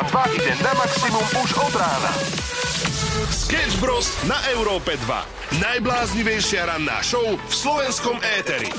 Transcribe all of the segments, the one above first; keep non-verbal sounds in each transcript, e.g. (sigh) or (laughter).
a 2 ide na maximum už od rána. Sketch Bros. na Európe 2. Najbláznivejšia ranná show v slovenskom éteri.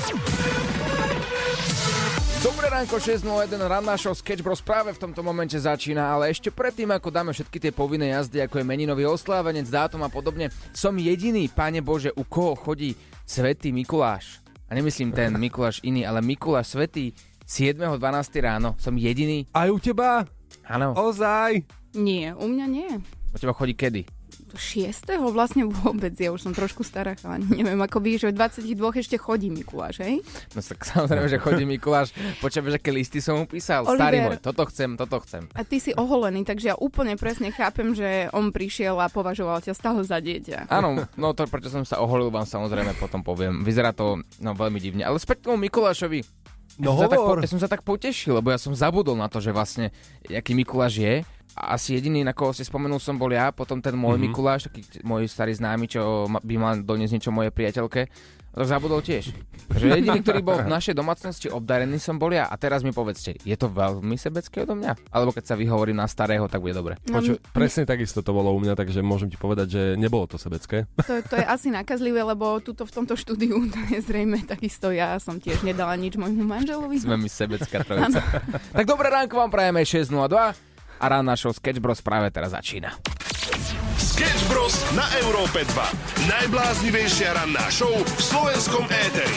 Dobré ránko, 6.01, ranná show Sketch Bros práve v tomto momente začína, ale ešte predtým, ako dáme všetky tie povinné jazdy, ako je meninový oslávenec, dátum a podobne, som jediný, Pane Bože, u koho chodí Svetý Mikuláš. A nemyslím ten (laughs) Mikuláš iný, ale Mikuláš Svetý 7.12. ráno. Som jediný. Aj u teba? Áno. Ozaj? Nie, u mňa nie. U teba chodí kedy? 6. vlastne vôbec, ja už som trošku stará, ale neviem, ako by, že v 22 ešte chodí Mikuláš, hej? No tak samozrejme, že chodí Mikuláš. Počujem, že aké listy som mu písal. Oliver. Starý môj, toto chcem, toto chcem. A ty si oholený, takže ja úplne presne chápem, že on prišiel a považoval ťa stále za dieťa. Áno, no to prečo som sa oholil, vám samozrejme potom poviem. Vyzerá to no, veľmi divne. Ale späť k tomu Mikulášovi. No ja, som tak, hovor. po- ja som sa tak potešil, lebo ja som zabudol na to, že vlastne aký Mikuláš je. A asi jediný, na koho si spomenul som, bol ja, potom ten môj mm-hmm. Mikuláš, taký môj starý známy, čo by mal doniesť niečo mojej priateľke. Zabudol tiež. Takže jediný, ktorý bol v našej domácnosti obdarený som bol ja. A teraz mi povedzte, je to veľmi sebecké odo mňa? Alebo keď sa vyhovorím na starého, tak bude dobre. No, Poču, presne takisto to bolo u mňa, takže môžem ti povedať, že nebolo to sebecké. (laughs) To, to je asi nakazlivé, lebo tuto v tomto štúdiu to (laughs) je zrejme takisto ja som tiež nedala nič môjmu manželovi. Sme my sebecká (laughs) trojica. tak dobré ránko vám prajeme 6.02 a rána show Sketch Bros práve teraz začína. Sketch Bros. na Európe 2. Najbláznivejšia ranná show v slovenskom éteri.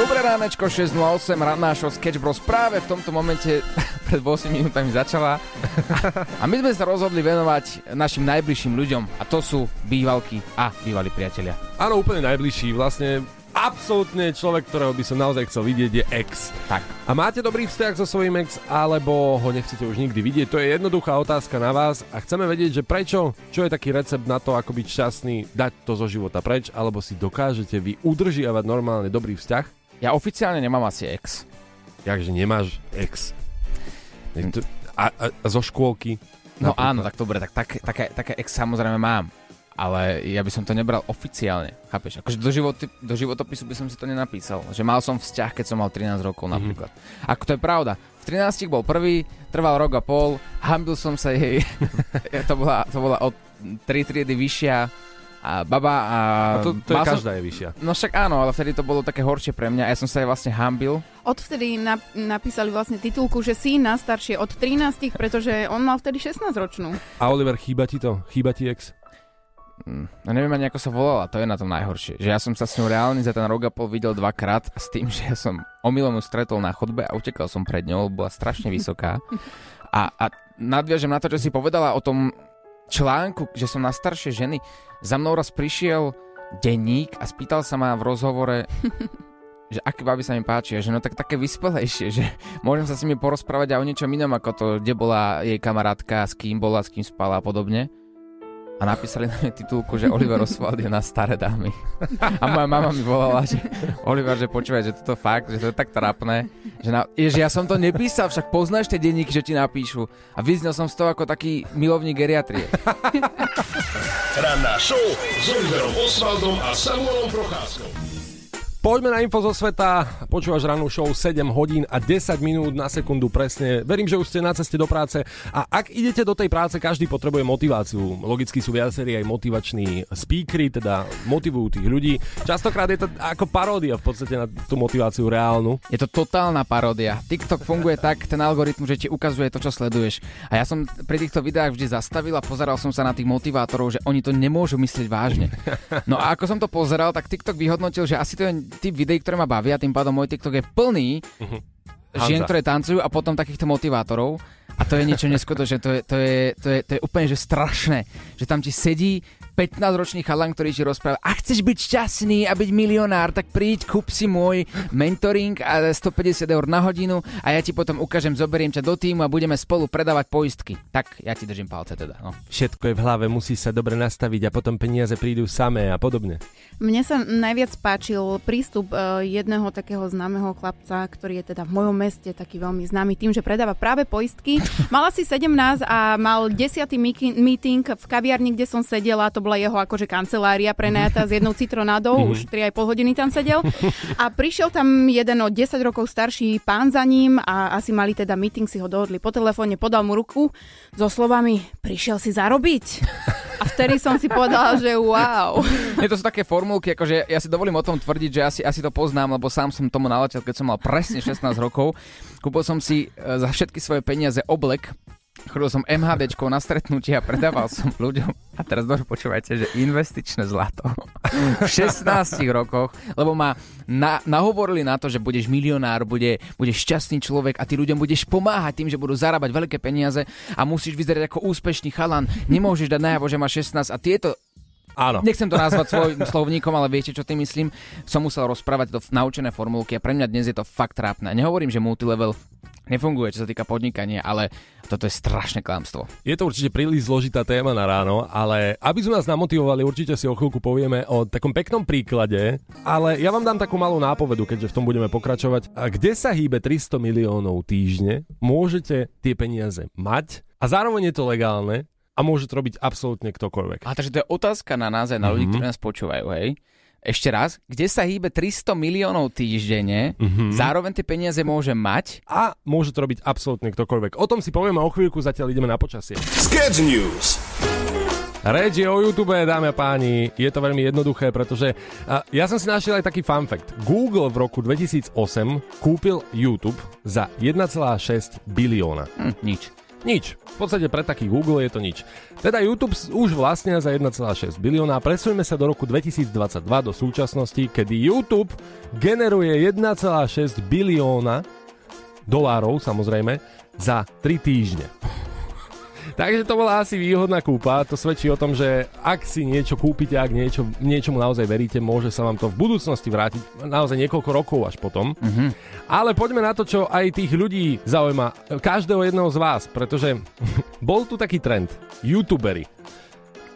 Dobré ránečko, 6.08, ranná show Sketch Bros práve v tomto momente (laughs) pred 8 minútami začala. A my sme sa rozhodli venovať našim najbližším ľuďom a to sú bývalky a bývalí priatelia. Áno, úplne najbližší. Vlastne absolútne človek, ktorého by som naozaj chcel vidieť, je ex. Tak. A máte dobrý vzťah so svojím ex, alebo ho nechcete už nikdy vidieť? To je jednoduchá otázka na vás a chceme vedieť, že prečo, čo je taký recept na to, ako byť šťastný, dať to zo života preč, alebo si dokážete vy udržiavať normálne dobrý vzťah? Ja oficiálne nemám asi ex. Jakže nemáš ex. Je to- A, a, a zo škôlky? No Napríklad. áno, tak dobre, tak také, také, také ex samozrejme mám. Ale ja by som to nebral oficiálne, chápeš? Akože do, životy, do životopisu by som si to nenapísal. Že mal som vzťah, keď som mal 13 rokov napríklad. Mm-hmm. Ako to je pravda. V 13 bol prvý, trval rok a pol, hambil som sa jej. (laughs) to, bola, to bola od 3 triedy vyššia a baba a... A to, to je som- každá je vyššia. No však áno, ale vtedy to bolo také horšie pre mňa ja som sa jej vlastne hambil. Odvtedy nap- napísali vlastne titulku, že si na staršie od 13, pretože on mal vtedy 16 ročnú. A Oliver, chýba ti to? Chýba ti ex? Mm, No neviem ani ako sa volala, to je na tom najhoršie. Že ja som sa s ňou reálne za ten rok a pol videl dvakrát s tým, (laughs) že ja som omylom ju stretol na chodbe a utekal som pred ňou, bola strašne vysoká. A, a nadviažem na to, čo si povedala o tom článku, že som na staršie ženy. Za mnou raz prišiel denník a spýtal sa ma v rozhovore, (laughs) že aké baby sa mi páčia, že no tak také vyspelejšie, že môžem sa s nimi porozprávať aj o niečom inom, ako to, kde bola jej kamarátka, s kým bola, s kým spala a podobne. A napísali na mňa titulku, že Oliver Oswald je na staré dámy. A moja mama mi volala, že Oliver, že počúvaj, že toto fakt, že to je tak trápne. Že, na, je, že ja som to nepísal, však poznáš tie denníky, že ti napíšu. A vyznel som z toho ako taký milovník geriatrie. Ranná show s Oliverom Osvaldom a Samuelom Procházkou. Poďme na info zo sveta. Počúvaš rannú show 7 hodín a 10 minút na sekundu presne. Verím, že už ste na ceste do práce a ak idete do tej práce, každý potrebuje motiváciu. Logicky sú viacerí aj motivační speakery, teda motivujú tých ľudí. Častokrát je to ako paródia v podstate na tú motiváciu reálnu. Je to totálna paródia. TikTok funguje tak, ten algoritmus, že ti ukazuje to, čo sleduješ. A ja som pri týchto videách vždy zastavil a pozeral som sa na tých motivátorov, že oni to nemôžu myslieť vážne. No a ako som to pozeral, tak TikTok vyhodnotil, že asi to je typ videí, ktoré ma bavia, tým pádom môj TikTok je plný žien, Hanza. ktoré tancujú a potom takýchto motivátorov. A to je niečo neskutočné, to je, to, je, to, je, to je úplne že strašné, že tam ti sedí 15-ročný chalan, ktorý ti rozpráva, a chceš byť šťastný a byť milionár, tak príď, kúp si môj mentoring a 150 eur na hodinu a ja ti potom ukážem, zoberiem ťa do týmu a budeme spolu predávať poistky. Tak, ja ti držím palce teda. No. Všetko je v hlave, musí sa dobre nastaviť a potom peniaze prídu samé a podobne. Mne sa najviac páčil prístup e, jedného takého známeho chlapca, ktorý je teda v mojom meste taký veľmi známy tým, že predáva práve poistky. Mal asi 17 a mal 10. meeting v kaviarni, kde som sedela, to bola jeho akože kancelária prenajatá s jednou citronádou, už 3,5 hodiny tam sedel. A prišiel tam jeden o 10 rokov starší pán za ním a asi mali teda meeting, si ho dohodli po telefóne, podal mu ruku so slovami prišiel si zarobiť. (laughs) A vtedy som si povedala, že wow. Nie, to sú také formulky, akože ja si dovolím o tom tvrdiť, že asi, asi to poznám, lebo sám som tomu naletel, keď som mal presne 16 rokov. Kúpil som si e, za všetky svoje peniaze oblek, chodil som MHDčkou na stretnutie a predával som ľuďom. A teraz dobre počúvajte, že investičné zlato v 16 rokoch, lebo ma na, nahovorili na to, že budeš milionár, bude, budeš šťastný človek a ty ľuďom budeš pomáhať tým, že budú zarábať veľké peniaze a musíš vyzerať ako úspešný chalan. Nemôžeš dať najavo, že máš 16 a tieto Áno. Nechcem to nazvať svojím slovníkom, ale viete, čo tým myslím. Som musel rozprávať to v naučené formulky a pre mňa dnes je to fakt trápne. Nehovorím, že multilevel nefunguje, čo sa týka podnikania, ale toto je strašné klamstvo. Je to určite príliš zložitá téma na ráno, ale aby sme nás namotivovali, určite si o chvíľku povieme o takom peknom príklade, ale ja vám dám takú malú nápovedu, keďže v tom budeme pokračovať. A kde sa hýbe 300 miliónov týždne, môžete tie peniaze mať a zároveň je to legálne a môže to robiť absolútne ktokoľvek. A takže to je otázka na nás aj na ľudí, mm-hmm. ktorí nás počúvajú, hej? Ešte raz, kde sa hýbe 300 miliónov týždenne, mm-hmm. zároveň tie peniaze môže mať A môže to robiť absolútne ktokoľvek. O tom si povieme o chvíľku, zatiaľ ideme na počasie. Sketch News. Reč je o YouTube, dámy a páni. Je to veľmi jednoduché, pretože ja som si našiel aj taký fun fact. Google v roku 2008 kúpil YouTube za 1,6 bilióna. hm, nič. Nič. V podstate pre taký Google je to nič. Teda YouTube už vlastnia za 1,6 bilióna a presujeme sa do roku 2022 do súčasnosti, kedy YouTube generuje 1,6 bilióna dolárov, samozrejme, za 3 týždne. Takže to bola asi výhodná kúpa. To svedčí o tom, že ak si niečo kúpite, ak niečo, niečomu naozaj veríte, môže sa vám to v budúcnosti vrátiť naozaj niekoľko rokov až potom. Mm-hmm. Ale poďme na to, čo aj tých ľudí zaujíma. Každého jedného z vás, pretože (laughs) bol tu taký trend. YouTubery.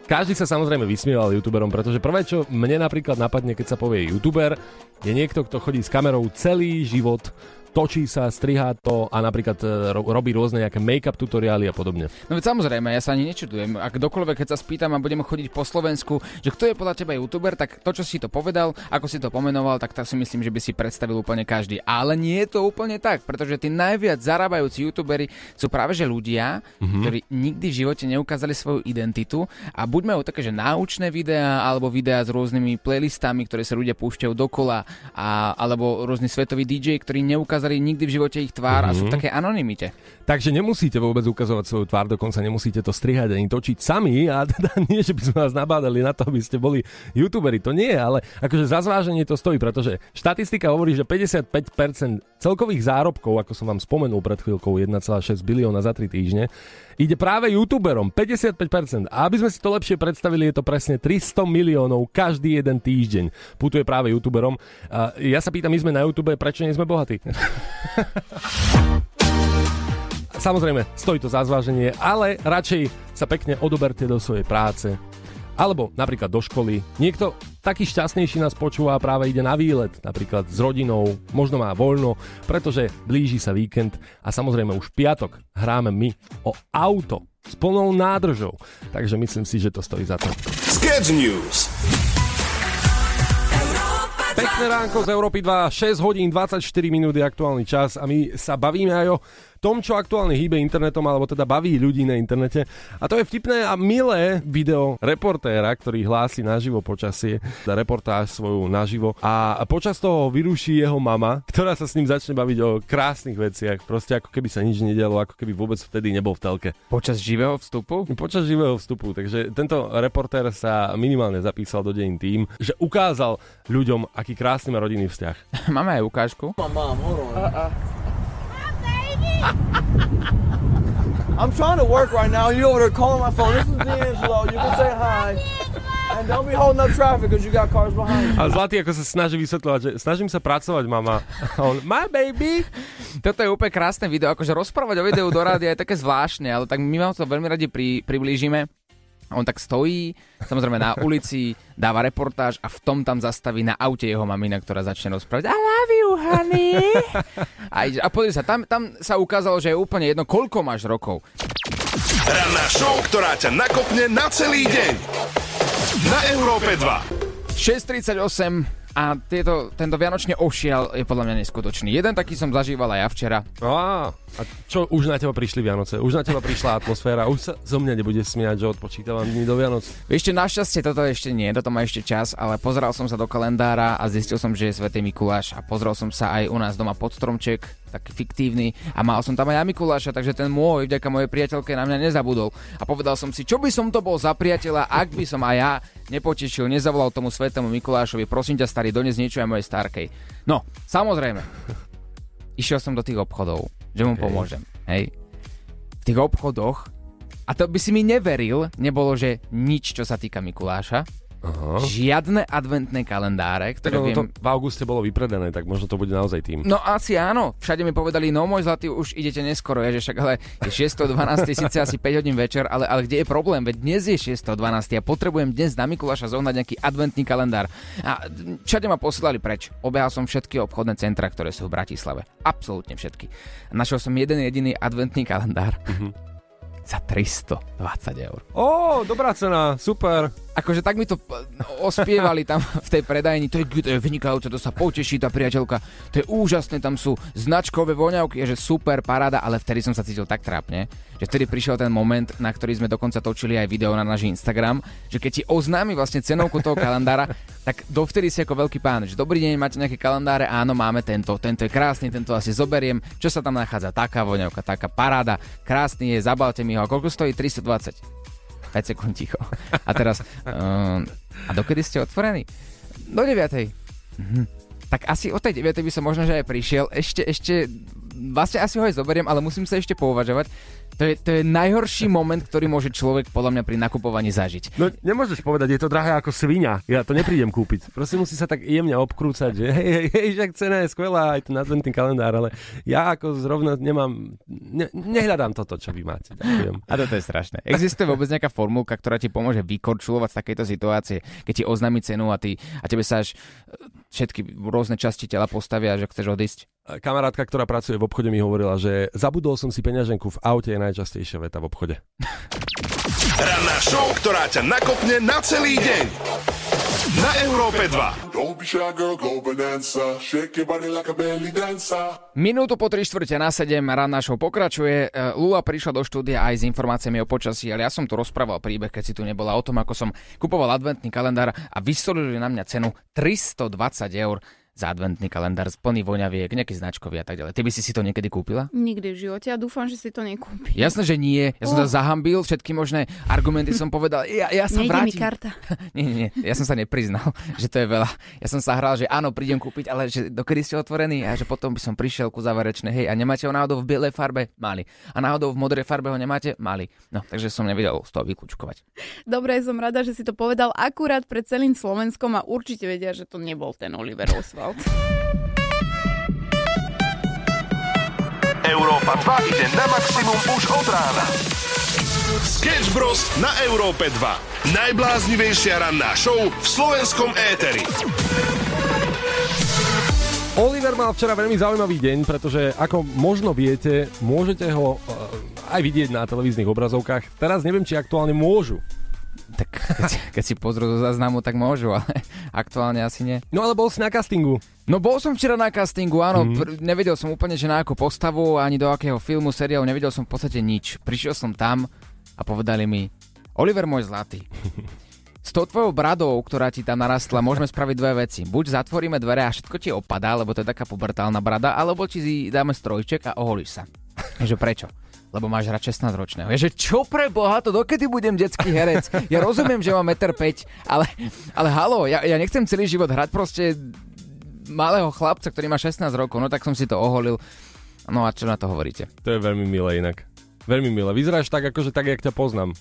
Každý sa samozrejme vysmieval youtuberom, pretože prvé, čo mne napríklad napadne, keď sa povie youtuber, je niekto, kto chodí s kamerou celý život, točí sa, strihá to a napríklad e, ro- robí rôzne nejaké make-up tutoriály a podobne. No veď samozrejme, ja sa ani nečudujem. Ak kdokoľvek, keď sa spýtam a budeme chodiť po Slovensku, že kto je podľa teba youtuber, tak to, čo si to povedal, ako si to pomenoval, tak to si myslím, že by si predstavil úplne každý. Ale nie je to úplne tak, pretože tí najviac zarábajúci youtuberi sú práve že ľudia, mm-hmm. ktorí nikdy v živote neukázali svoju identitu a buď majú také, že náučné videá alebo videá s rôznymi playlistami, ktoré sa ľudia púšťajú dokola a, alebo rôzni svetoví DJ, ktorí neukázali nikdy v živote ich tvár mm-hmm. a sú v takej anonimite. Takže nemusíte vôbec ukazovať svoju tvár, dokonca nemusíte to strihať ani točiť sami a teda (laughs) nie, že by sme vás nabádali na to, aby ste boli youtuberi, to nie, ale akože za zváženie to stojí, pretože štatistika hovorí, že 55% celkových zárobkov, ako som vám spomenul pred chvíľkou, 1,6 bilióna za 3 týždne, ide práve youtuberom, 55%. A aby sme si to lepšie predstavili, je to presne 300 miliónov každý jeden týždeň. Putuje práve youtuberom. A ja sa pýtam, my sme na YouTube, prečo nie sme bohatí? (laughs) Samozrejme, stojí to za zváženie, ale radšej sa pekne odoberte do svojej práce. Alebo napríklad do školy. Niekto taký šťastnejší nás počúva a práve ide na výlet, napríklad s rodinou, možno má voľno, pretože blíži sa víkend a samozrejme už piatok hráme my o auto s plnou nádržou. Takže myslím si, že to stojí za to. Sketch News. Pekné ránko z Európy 2, 6 hodín 24 minút je aktuálny čas a my sa bavíme aj o tom, čo aktuálne hýbe internetom, alebo teda baví ľudí na internete. A to je vtipné a milé video reportéra, ktorý hlási naživo počasie, reportáž svoju naživo a počas toho vyruší jeho mama, ktorá sa s ním začne baviť o krásnych veciach, proste ako keby sa nič nedialo, ako keby vôbec vtedy nebol v telke. Počas živého vstupu? Počas živého vstupu, takže tento reportér sa minimálne zapísal do deň tým, že ukázal ľuďom, aký krásny má rodinný vzťah. (laughs) Máme aj ukážku. I'm trying to work right now. You over there calling my phone. This is D'Angelo. You can say hi. And don't be holding up traffic because you got cars behind you. A Zlatý ako sa snaží vysvetľovať, že snažím sa pracovať, mama. A on, my baby. Toto je úplne krásne video, akože rozprávať o videu do rádia je také zvláštne, ale tak my vám to veľmi radi pri, priblížime. On tak stojí, samozrejme na ulici, dáva reportáž a v tom tam zastaví na aute jeho mamina, ktorá začne rozprávať I love you, honey. A, ide- a pozri sa, tam, tam sa ukázalo, že je úplne jedno, koľko máš rokov. Ranná show, ktorá ťa nakopne na celý deň. na Európe 2. 6.38 a tieto, tento Vianočný ošial je podľa mňa neskutočný. Jeden taký som zažíval aj ja včera. Á, a čo, už na teba prišli Vianoce? Už na teba prišla atmosféra? Už sa zo mňa nebude smiať, že odpočítavam dní do Vianoc? Ešte našťastie toto ešte nie, toto má ešte čas, ale pozeral som sa do kalendára a zistil som, že je Svetý Mikuláš a pozrel som sa aj u nás doma pod stromček, taký fiktívny a mal som tam aj ja Mikuláša, takže ten môj, vďaka mojej priateľke na mňa nezabudol. A povedal som si, čo by som to bol za priateľa, ak by som aj ja nepotešil, nezavolal tomu svetému Mikulášovi, prosím ťa starý, dones niečo aj mojej starkej. No, samozrejme. Išiel som do tých obchodov, že mu Okay. pomôžem. Hej. V tých obchodoch a to by si mi neveril, nebolo, že nič, čo sa týka Mikuláša. Aha. Žiadne adventné kalendáre, Tak ktoré ono viem... to v auguste bolo vypredané, tak možno to bude naozaj tým. No asi áno. Všade mi povedali, no môj zlatý, už idete neskoro. Ja, že však ale je 612, síce asi 5 hodín večer, ale, ale kde je problém? Veď dnes je 612 a potrebujem dnes na Mikuláša zohnať nejaký adventný kalendár. A všade ma posielali preč. Obehal som všetky obchodné centra, ktoré sú v Bratislave. Absolútne všetky. Našiel som jeden jediný adventný kalendár. Za 320 eur. Ó, dobrá cena, super. Akože tak mi to p- ospievali tam v tej predajni, to je, to je vynikajúce, to sa poteší tá priateľka, to je úžasné, tam sú značkové voňavky, je, že super, paráda, ale vtedy som sa cítil tak trápne, že vtedy prišiel ten moment, na ktorý sme dokonca točili aj video na náš Instagram, že keď ti oznámi vlastne cenovku toho kalendára, tak dovtedy si ako veľký pán, že dobrý deň, máte nejaké kalendáre, áno, máme tento, tento je krásny, tento asi zoberiem, čo sa tam nachádza, taká voňavka, taká paráda, krásny je, zabalte mi ho, koľko stojí? 320. 5 sekúnd ticho. A teraz, um, a dokedy ste otvorení? Do 9. Mhm. Tak asi o tej 9. by som možno, že aj prišiel. Ešte, ešte, vlastne asi ho aj zoberiem, ale musím sa ešte pouvažovať. To je, to je najhorší moment, ktorý môže človek podľa mňa pri nakupovaní zažiť. No nemôžeš povedať, je to drahé ako svinia. Ja to neprídem kúpiť. Proste musí sa tak jemne obkrúcať, že hej, hej, hej, však cena je skvelá, aj ten adventný kalendár, ale ja ako zrovna nemám, ne, nehľadám toto, čo vy máte. Ďakujem. A toto je strašné. (laughs) Existuje vôbec nejaká formulka, ktorá ti pomôže vykorčulovať z takejto situácie, keď ti oznámi cenu a, ty, a tebe sa až e, všetky rôzne časti tela postavia, že chceš odísť? Kamarátka, ktorá pracuje v obchode, mi hovorila, že zabudol som si peňaženku v aute, je najčastejšia veta v obchode. Ranná show, ktorá ťa nakopne na celý deň. Na Európe 2. Don't be shy, girl, go bonanza. Shake your body like a belly dancer. Minútu po 3 štvrte na 7 ranná show pokračuje. E, Lula prišla do štúdia aj s informáciami o počasí, ale ja som tu rozprával príbeh, keď si tu nebola o tom, ako som kupoval adventný kalendár a vysolili na mňa cenu 320 eur za adventný kalendár plný voňaviek, nejaký značkový a tak ďalej. Ty by si si to niekedy kúpila? Nikdy v živote a dúfam, že si to nekúpi. Jasné, že nie. Ja som Oh. sa zahambil, všetky možné argumenty som povedal. Ja, ja sa Nejde mi karta. (laughs) Nie, nie, nie, ja som sa nepriznal, (laughs) že to je veľa. Ja som sa hral, že áno, prídem kúpiť, ale že dokedy ste otvorení a že potom by som prišiel ku záverečnej. Hej, a nemáte ho náhodou v bielej farbe? Mali. A náhodou v modrej farbe ho nemáte? Mali. No, takže som nevedel z toho vyklúčkovať. Dobre, som rada, že si to povedal akurát pred celým Slovenskom a určite vedia, že to nebol ten Oliver Oswald. Európa 2 ide na maximum už od rána. Sketch Bros. na Európe 2. Najbláznivejšia ranná show v slovenskom éteri. Oliver mal včera veľmi zaujímavý deň, pretože ako možno viete, môžete ho eh, aj vidieť na televíznych obrazovkách. Teraz neviem, či aktuálne môžu. Tak keď, si- keď si pozrú do záznamu, tak môžu, ale (laughs) aktuálne asi nie. No ale bol si na castingu. No bol som včera na castingu, áno, mm. pr- nevedel som úplne, že na akú postavu, ani do akého filmu, seriálu, nevedel som v podstate nič. Prišiel som tam a povedali mi, Oliver môj zlatý, (laughs) s tou tvojou bradou, ktorá ti tam narastla, môžeme spraviť dve veci. Buď zatvoríme dvere a všetko ti opadá, lebo to je taká pubertálna brada, alebo ti dáme strojček a oholíš sa. (laughs) že prečo? Lebo máš rád 16 ročného. Je, že čo pre boha, to dokedy budem detský herec? Ja rozumiem, že mám 1,5 m, ale, ale halo, ja, ja nechcem celý život hrať proste malého chlapca, ktorý má 16 rokov, no tak som si to oholil. No a čo na to hovoríte? To je veľmi milé inak. Veľmi milé. Vyzeráš tak, akože tak, jak ťa poznám.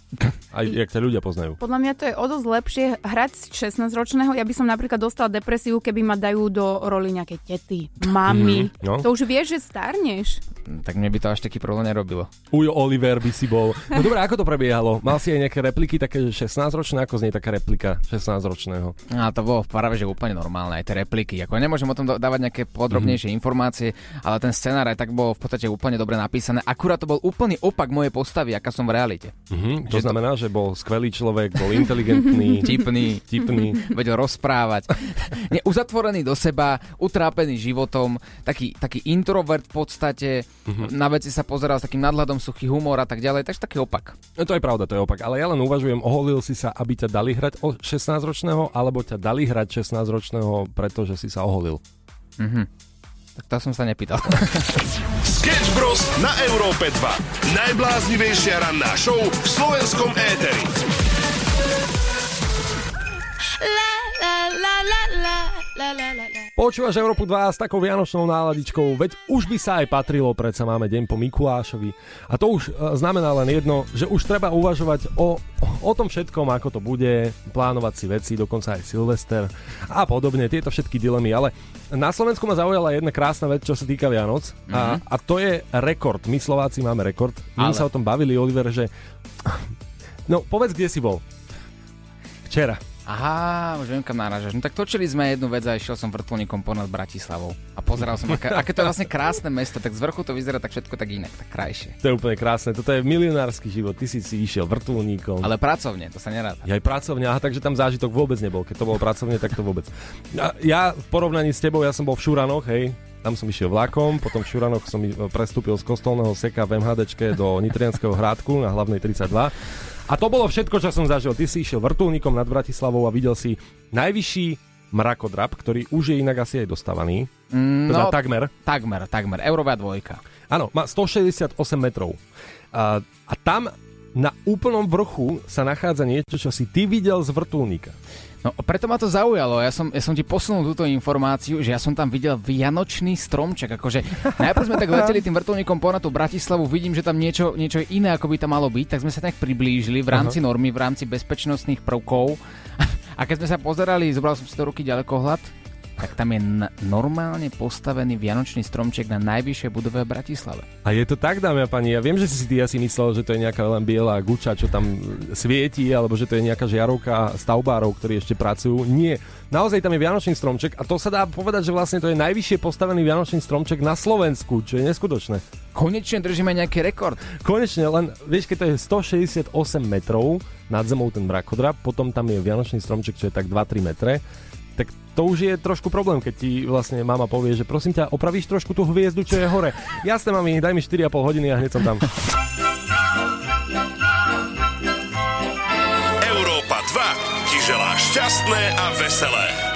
Aj jak ťa ľudia poznajú. Podľa mňa to je o dosť lepšie hrať 16-ročného. Ja by som napríklad dostala depresiu, keby ma dajú do roli nejakej tety, mami. no. To už vieš, že starneš. tak mne by to až taký problém nerobilo. Ujo Oliver by si bol. No dobré, ako to prebiehalo? Mal si aj nejaké repliky, také že 16-ročné? Ako znie taká replika 16-ročného? A to bolo práve že úplne normálne, aj tie repliky. Ako nemôžem o tom dávať nejaké podrobnejšie mm-hmm. informácie, ale ten scenár aj tak bol v podstate úplne dobre napísané. Akurát to bol úplný opak mojej postavy, aká som v realite. Mhm, to znamená, že bol skvelý človek, bol inteligentný, (laughs) Tipný, tipný. (laughs) vedel rozprávať. (laughs) Nie, uzatvorený do seba, utrápený životom, taký, taký introvert v podstate, Mhm. na veci sa pozeral s takým nadhľadom suchý humor a tak ďalej, takže taký opak. No to je pravda, to je opak. Ale ja len uvažujem, oholil si sa, aby ťa dali hrať o 16-ročného, alebo ťa dali hrať 16-ročného, pretože si sa oholil. Tak to som sa nepýtal. Sketch Bros. na Európe 2. Najbláznivejšia ranná show v slovenskom éteri. Počúvaš Európu 2 s takou vianočnou náladičkou, veď už by sa aj patrilo, predsa máme deň po Mikulášovi. A to už e, znamená len jedno, že už treba uvažovať o, o tom všetkom, ako to bude, plánovať si veci, dokonca aj Silvester a podobne, tieto všetky dilemy. Ale na Slovensku ma zaujala jedna krásna vec, čo sa týka Vianoc a, a to je rekord. My Slováci máme rekord. My Ale- sa o tom bavili, Oliver, že... No, povedz, kde si bol. Včera. Aha, už viem, kam náražaš. No tak točili sme jednu vec a išiel som vrtulníkom ponad Bratislavou. A pozeral som, aké, aké to je vlastne krásne mesto, tak z vrchu to vyzerá tak všetko tak inak, tak krajšie. To je úplne krásne. Toto je milionársky život. Ty si si išiel vrtulníkom. Ale pracovne, to sa neráta. Ja aj pracovne, aha, takže tam zážitok vôbec nebol. Keď to bolo pracovne, tak to vôbec. A ja v porovnaní s tebou, ja som bol v Šuranoch, hej, tam som išiel vlakom, potom v Šuranoch som prestúpil z kostolného seka v MHDčke do Nitrianského hrádku na hlavnej 32. A to bolo všetko, čo som zažil. Ty si išiel vrtulníkom nad Bratislavou a videl si najvyšší mrakodrap, ktorý už je inak asi aj dostávaný. Mm, Teda no, takmer. takmer, takmer. Eurová dvojka. Áno, má 168 metrov. A, a tam na úplnom vrchu sa nachádza niečo, čo si ty videl z vrtulníka. No preto ma to zaujalo, ja som, ja som ti posunul túto informáciu, že ja som tam videl vianočný stromček, akože najprv sme tak (laughs) leteli tým vrtulníkom ponad tú Bratislavu, vidím, že tam niečo, niečo iné, ako by tam malo byť, tak sme sa tak priblížili v rámci normy, v rámci bezpečnostných prvkov. (laughs) A keď sme sa pozerali, zobral som si do ruky ďalekohľad, tak tam je n- normálne postavený vianočný stromček na najvyššej budove v Bratislave. A je to tak, dámy a pani, ja viem, že si ty asi myslel, že to je nejaká len biela guča, čo tam svieti, alebo že to je nejaká žiarovka stavbárov, ktorí ešte pracujú. Nie. Naozaj tam je Vianočný stromček a to sa dá povedať, že vlastne to je najvyššie postavený Vianočný stromček na Slovensku, čo je neskutočné. Konečne držíme nejaký rekord. Konečne, len vieš, keď to je 168 metrov nad zemou ten mrakodrap, potom tam je Vianočný stromček, čo je tak 2-3 metre, tak to už je trošku problém, keď ti vlastne mama povie, že prosím ťa, opravíš trošku tú hviezdu, čo je hore. Jasné, mami, daj mi 4,5 hodiny a hneď som tam. Európa 2 ti želá šťastné a veselé.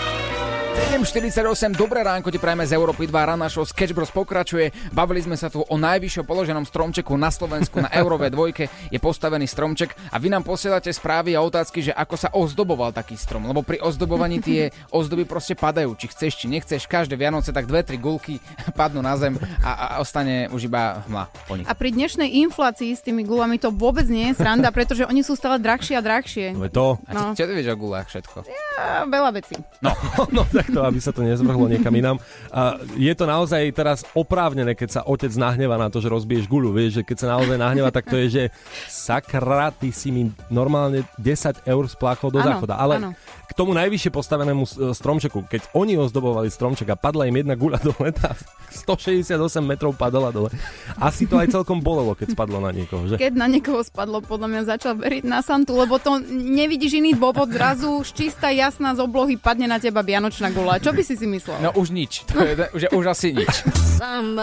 7.48, dobré ránko ti prajeme z Európy 2, rána show Sketch Bros pokračuje. Bavili sme sa tu o najvyššie položenom stromčeku na Slovensku na Eurové dvojke. Je postavený stromček a vy nám posielate správy a otázky, že ako sa ozdoboval taký strom. Lebo pri ozdobovaní tie ozdoby proste padajú. Či chceš, či nechceš, každé Vianoce tak dve, tri gulky (laughs) padnú na zem a, a ostane už iba hmla po nich. A pri dnešnej inflácii s tými gulami to vôbec nie je sranda, pretože oni sú stále drahšie a drahšie. No je to, A No. čo ty vieš o gulách všetko? A veľa vecí. no (laughs) takto, aby sa to nezvrhlo niekam inám. A je to naozaj teraz oprávnené, keď sa otec nahneva na to, že rozbiješ guľu. Vieš, že keď sa naozaj nahneva, tak to je, že sakra, ty si mi normálne 10 eur spláchol do Áno, záchoda. Ale áno. K tomu najvyššie postavenému s- stromčeku, keď oni ozdobovali stromček a padla im jedna guľa dole, tá 168 metrov padala dole. Asi to aj celkom bolelo, keď spadlo na niekoho, že? Keď na niekoho spadlo, podľa mňa začal veriť na Santu, lebo to nevidíš iný dôvod, zrazu čistá jasná z oblohy padne na teba vianočná gula. Čo by si si myslel? No už nič, to je, už, už asi nič.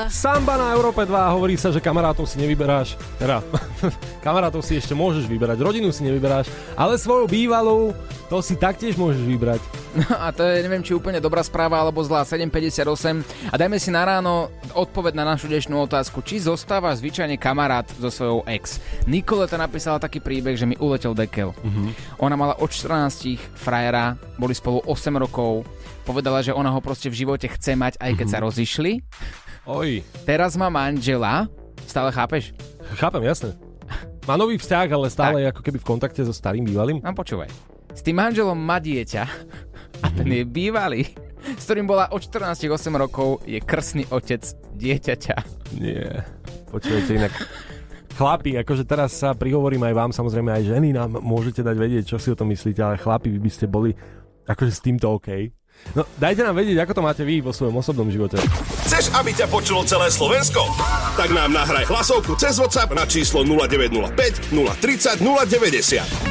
Samba na Európe 2 hovorí sa, že kamarátov si nevyberáš. Teda, (laughs) kamarátov si ešte môžeš vyberať, rodinu si nevyberáš, ale svoju bývalú, to si taktiež môžeš vybrať. No a to je, neviem, či úplne dobrá správa alebo zlá, 7.58. A dajme si na ráno odpoveď na našu dnešnú otázku, či zostáva zvyčajne kamarát so svojou ex. Nikoleta napísala taký príbeh, že mi uletel dekel. Ona mala od 14 frajera, boli spolu 8 rokov, povedala, že ona ho proste v živote chce mať, aj keď sa rozišli. Oj, Teraz má manžela, stále chápeš? chápem, jasne. Má nový vzťah, ale stále je ako keby v kontakte so starým bývalým. No počúvaj. S tým manželom má dieťa a ten je bývalý, s ktorým bola od 14 8 rokov, je krsný otec dieťaťa. Nie. Počujete inak. Chlapi, akože teraz sa prihovorím aj vám, samozrejme aj ženy nám môžete dať vedieť, čo si o tom myslíte, ale chlapi, vy by ste boli akože s týmto OK. No, dajte nám vedieť, ako to máte vy vo svojom osobnom živote. Chceš, aby ťa počulo celé Slovensko? Tak nám nahraj hlasovku cez WhatsApp na číslo 0905 030 090.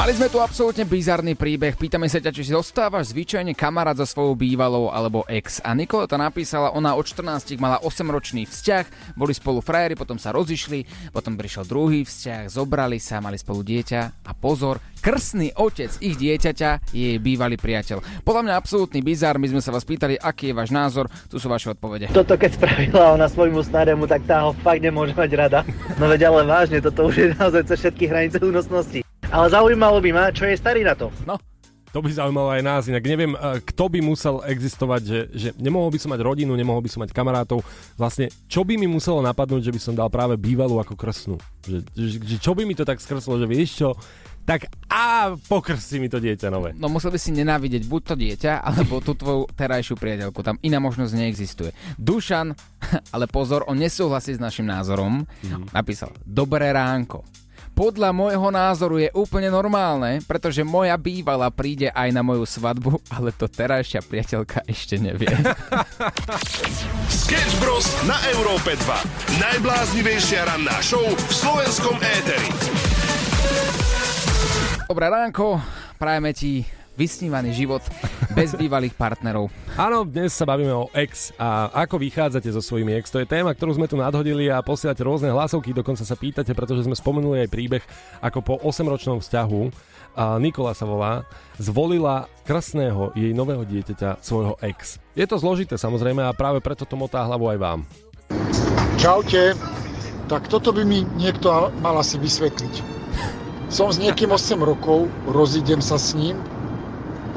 Mali sme tu absolútne bizarný príbeh. Pýtame sa ťa, či si zostávaš zvyčajne kamarát so svojou bývalou alebo ex. A Nikola to napísala, ona od 14 mala 8-ročný vzťah, boli spolu frajeri, potom sa rozišli, potom prišiel druhý vzťah, zobrali sa, mali spolu dieťa a pozor, krsný otec ich dieťaťa je jej bývalý priateľ. Podľa mňa absolútny bizar, my sme sa vás pýtali, aký je váš názor, tu sú vaše odpovede. Toto keď spravila ona svojmu starému, tak tá ho fakt nemôže mať rada. No veď ale vážne, toto už je naozaj cez všetky hranice únosnosti. Ale zaujímalo by ma, čo je starý na to. No, To by zaujímalo aj nás, inak neviem, eh, kto by musel existovať, že, že nemohol by som mať rodinu, nemohol by som mať kamarátov. Vlastne, čo by mi muselo napadnúť, že by som dal práve bývalú ako krstnú? Že, že, že čo by mi to tak skrslo, že vieš čo, tak a pokrsti mi to dieťa nové. No musel by si nenávidieť buď to dieťa, (laughs) alebo tú tvoju terajšiu priateľku. Tam iná možnosť neexistuje. Dušan, (laughs) ale pozor, on nesúhlasí s našim názorom. Mm-hmm. Napísal, dobré ránko. Podľa môjho názoru je úplne normálne, pretože moja bývalá príde aj na moju svadbu, (laughs) ale to terajšia priateľka ešte nevie. (laughs) Sketch Bros. na Európe 2. Najbláznivejšia ranná show v slovenskom éteri. Dobré ránko, prajeme ti vysnívaný život bez bývalých partnerov. Áno, dnes sa bavíme o ex a ako vychádzate so svojimi ex. To je téma, ktorú sme tu nadhodili a posielate rôzne hlasovky, dokonca sa pýtate, pretože sme spomenuli aj príbeh, ako po 8-ročnom vzťahu a Nikola sa volá, zvolila krstného jej nového dieťaťa svojho ex. Je to zložité samozrejme a práve preto to motá hlavu aj vám. Čaute, tak toto by mi niekto mal asi vysvetliť. Som s niekým 8 rokov, rozídem sa s ním,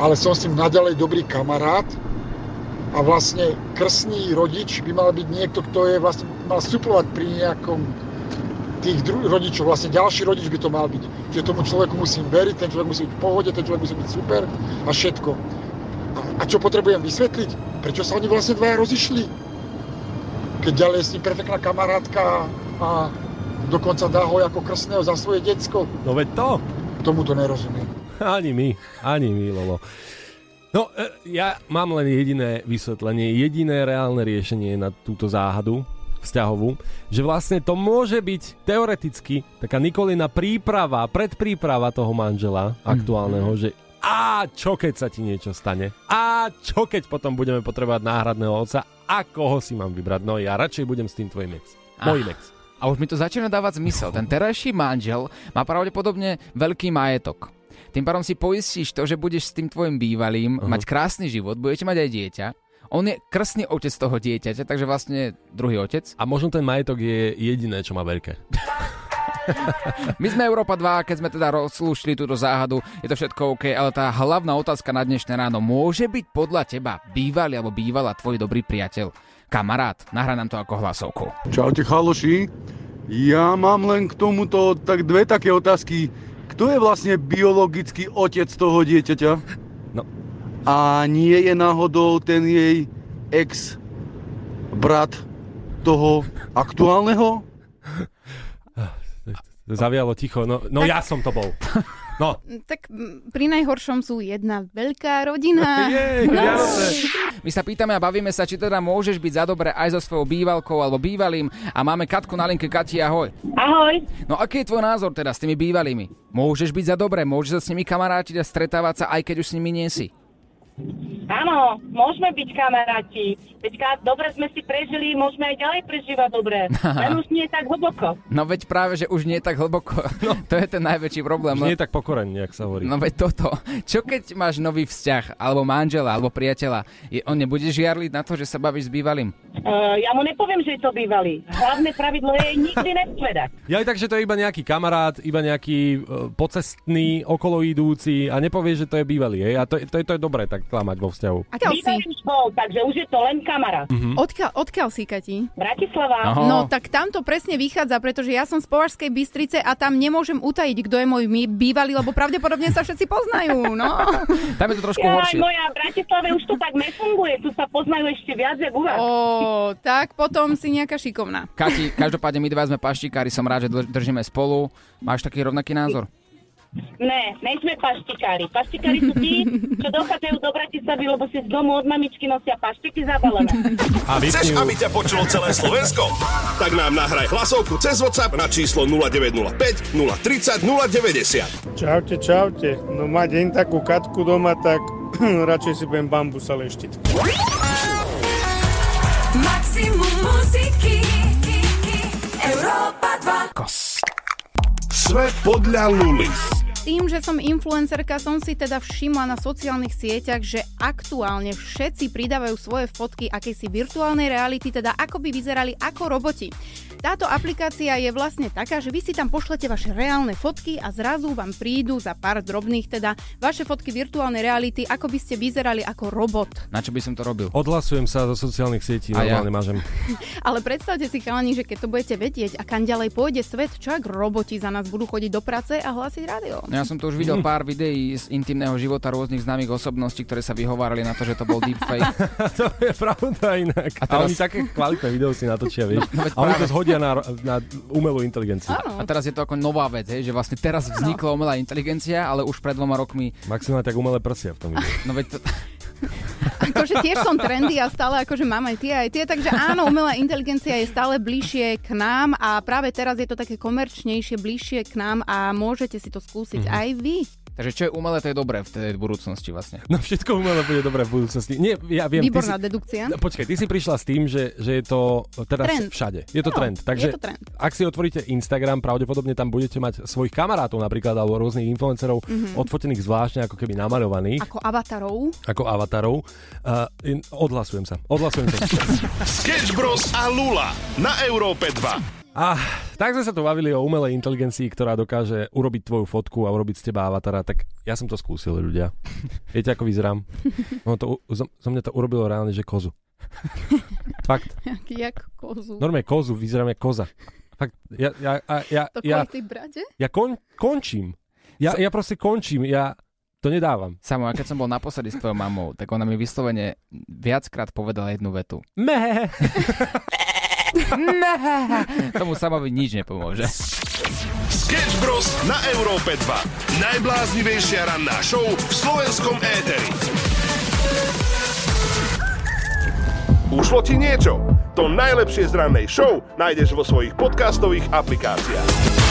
ale som s ním naďalej dobrý kamarát a vlastne krstný rodič by mal byť niekto, kto je vlastne mal suplovať pri nejakom tých dru- rodičov, vlastne ďalší rodič by to mal byť. Čiže tomu človeku musím veriť, ten človek musí byť v pohode, ten človek musí byť super a všetko. A, a čo potrebujem vysvetliť? Prečo sa oni vlastne dvaja rozišli? Keď ďalej je s ním perfektná kamarátka a dokonca dá ho ako krstného za svoje decko. No veď to, Tomu to nerozumiem. Ani my, ani my, Lolo. No, e, ja mám len jediné vysvetlenie, jediné reálne riešenie na túto záhadu vzťahovú, že vlastne to môže byť teoreticky taká Nikolina príprava, predpríprava toho manžela aktuálneho, že a čo keď sa ti niečo stane? A čo keď potom budeme potrebovať náhradného otca? A koho si mám vybrať? No ja radšej budem s tým tvojim ex. Mojím ex. A už mi to začína dávať zmysel. Ten terajší manžel má pravdepodobne veľký majetok. Tým pádom si poistíš to, že budeš s tým tvojim bývalým uh-huh. mať krásny život, budete mať aj dieťa. On je krstný otec toho dieťaťa, takže vlastne druhý otec. A možno ten majetok je jediné, čo má veľké. (laughs) My sme Európa 2, keď sme teda rozlúšili túto záhadu, je to všetko OK, ale tá hlavná otázka na dnešné ráno, môže byť podľa teba bývalý alebo bývalá tvoj dobrý priateľ? Kamarát, nahraj nám to ako hlasovku. Čaute chaloši, ja mám len k tomuto tak dve také otázky. Kto je vlastne biologický otec toho dieťaťa? No. A nie je náhodou ten jej ex brat toho aktuálneho? Zavialo ticho, no, no ja som to bol. No, Tak pri najhoršom sú jedna veľká rodina. (laughs) jej, Vianoce. My sa pýtame a bavíme sa, či teda môžeš byť za dobre aj so svojou bývalkou alebo bývalým a máme Katku na linke. Kati, ahoj. Ahoj. No aký je tvoj názor teda s tými bývalými? Môžeš byť za dobre, môžeš sa s nimi kamarátiť a stretávať sa, aj keď už s nimi nie si. Áno, môžeme byť kamaráti. Veď ka- dobre sme si prežili, môžeme aj ďalej prežívať dobre. (laughs) Len už nie tak hlboko. No veď práve, že už nie tak hlboko. No. (laughs) to je ten najväčší problém. Už nie je tak pokorene, jak sa hovorí. No veď toto. Čo keď máš nový vzťah, alebo manžela, alebo priateľa? Je, on nebude žiarliť na to, že sa bavíš s bývalým? Uh, ja mu nepoviem, že je to bývalý. Hlavné pravidlo je nikdy nepovedať. Ja aj tak, že to je iba nejaký kamarát, iba nejaký uh, pocestný, okoloidúci a nepovie, že to je bývalý. Hej? A to, to, je- to je dobré tak klamať vo vzťahu? Odkiaľ si? Bol, takže už je to len kamarát. Mhm. Odkiaľ, odkiaľ si, Kati? Bratislava. Aho. No tak tam to presne vychádza, pretože ja som z Považskej Bystrice a tam nemôžem utajiť, kto je môj bývalý, lebo pravdepodobne sa všetci poznajú. No. (laughs) Tam je to trošku Jaj, horšie. moja v Bratislave už to tak nefunguje, tu sa poznajú ešte viac, jak u vás. Ó, tak potom si nejaká šikovná. Kati, každopádne my dva sme paštikári, som rád, že držíme spolu. Máš taký rovnaký názor? Ne, nejsme paštikári. Paštikári sú tí, čo dochádzajú do Bratislavy, lebo si z domu od mamičky nosia paštiky zabalené. A Chceš, aby ťa počulo celé Slovensko? Tak nám nahraj hlasovku cez WhatsApp na číslo 0905 030 090. Čaute, čaute. No mať jen takú katku doma, tak (clears throat) radšej si budem bambusa leštiť. Maximum muziky Európa 2 Svet podľa Luly. Tým, že som influencerka, som si teda všimla na sociálnych sieťach, že aktuálne všetci pridávajú svoje fotky akejsi virtuálnej reality, teda ako by vyzerali ako roboti. Táto aplikácia je vlastne taká, že vy si tam pošlete vaše reálne fotky a zrazu vám prídu za pár drobných, teda vaše fotky virtuálnej reality, ako by ste vyzerali ako robot. Na čo by som to robil? Odhlasujem sa zo sociálnych sietí, A ja. normálne mážem. (laughs) Ale predstavte si, chalani, že keď to budete vedieť a kam ďalej pôjde svet, čo ak roboti za nás budú chodiť do práce a hlásiť rádio. No ja som to už videl (laughs) pár videí z intimného života rôznych známych osobností, ktoré sa vyhovárali na to, že to bol deepfake. (laughs) to je pravda inak. A, A teraz- oni také kvalitné video si natočia, vieš. No, a oni to práve. Zhodia na, na umelú inteligenciu. Áno. A teraz je to ako nová vec, hej, že vlastne teraz vznikla umelá inteligencia, ale už pred dvoma rokmi, Maximálne tak umelé prsia v tom videu. no veď to, (laughs) Akože tiež som trendy a stále akože mám aj tie, aj tie, takže áno, umelá inteligencia je stále bližšie k nám a práve teraz je to také komerčnejšie, bližšie k nám a môžete si to skúsiť Mhm. aj vy. Takže čo je umelé, to je dobré v tej budúcnosti vlastne. No všetko umelé bude dobré v budúcnosti. Nie, ja viem, Výborná ty si, dedukcia. No, Počkaj, ty si prišla s tým, že, že je to teraz Trend. všade. Je to No, trend. Takže je to trend. ak si otvoríte Instagram, pravdepodobne tam budete mať svojich kamarátov napríklad alebo rôznych influencerov Mhm. odfotených zvláštne ako keby namaľovaných. Ako avatarov. Ako avatarov. Uh, in, odhlasujem sa. Odhlasujem sa. (laughs) Sketch Bros a Lula na Európe 2. A tak sme sa tu bavili o umelej inteligencii, ktorá dokáže urobiť tvoju fotku a urobiť z teba avatara, tak ja som to skúsil, ľudia. (laughs) Viete, ako vyzerám? No to, zo, zo mňa to urobilo reálne, že kozu. (laughs) Fakt. Jak kozu. Normálne kozu, vyzerám jak koza. Fakt, ja, ja, ja, ja, To ja, brade? ja kon, končím. Ja, ja proste končím, ja to nedávam. Samo, ja keď som bol naposledy s tvojou mamou, tak ona mi vyslovene viackrát povedala jednu vetu. Mé. (laughs) Tomu samovi nič nepomôže. Sketch Bros na Európe 2. Najbláznivejšia ranná show v slovenskom éteri. Ušlo ti niečo? To najlepšie z rannej show nájdeš vo svojich podcastových aplikáciách.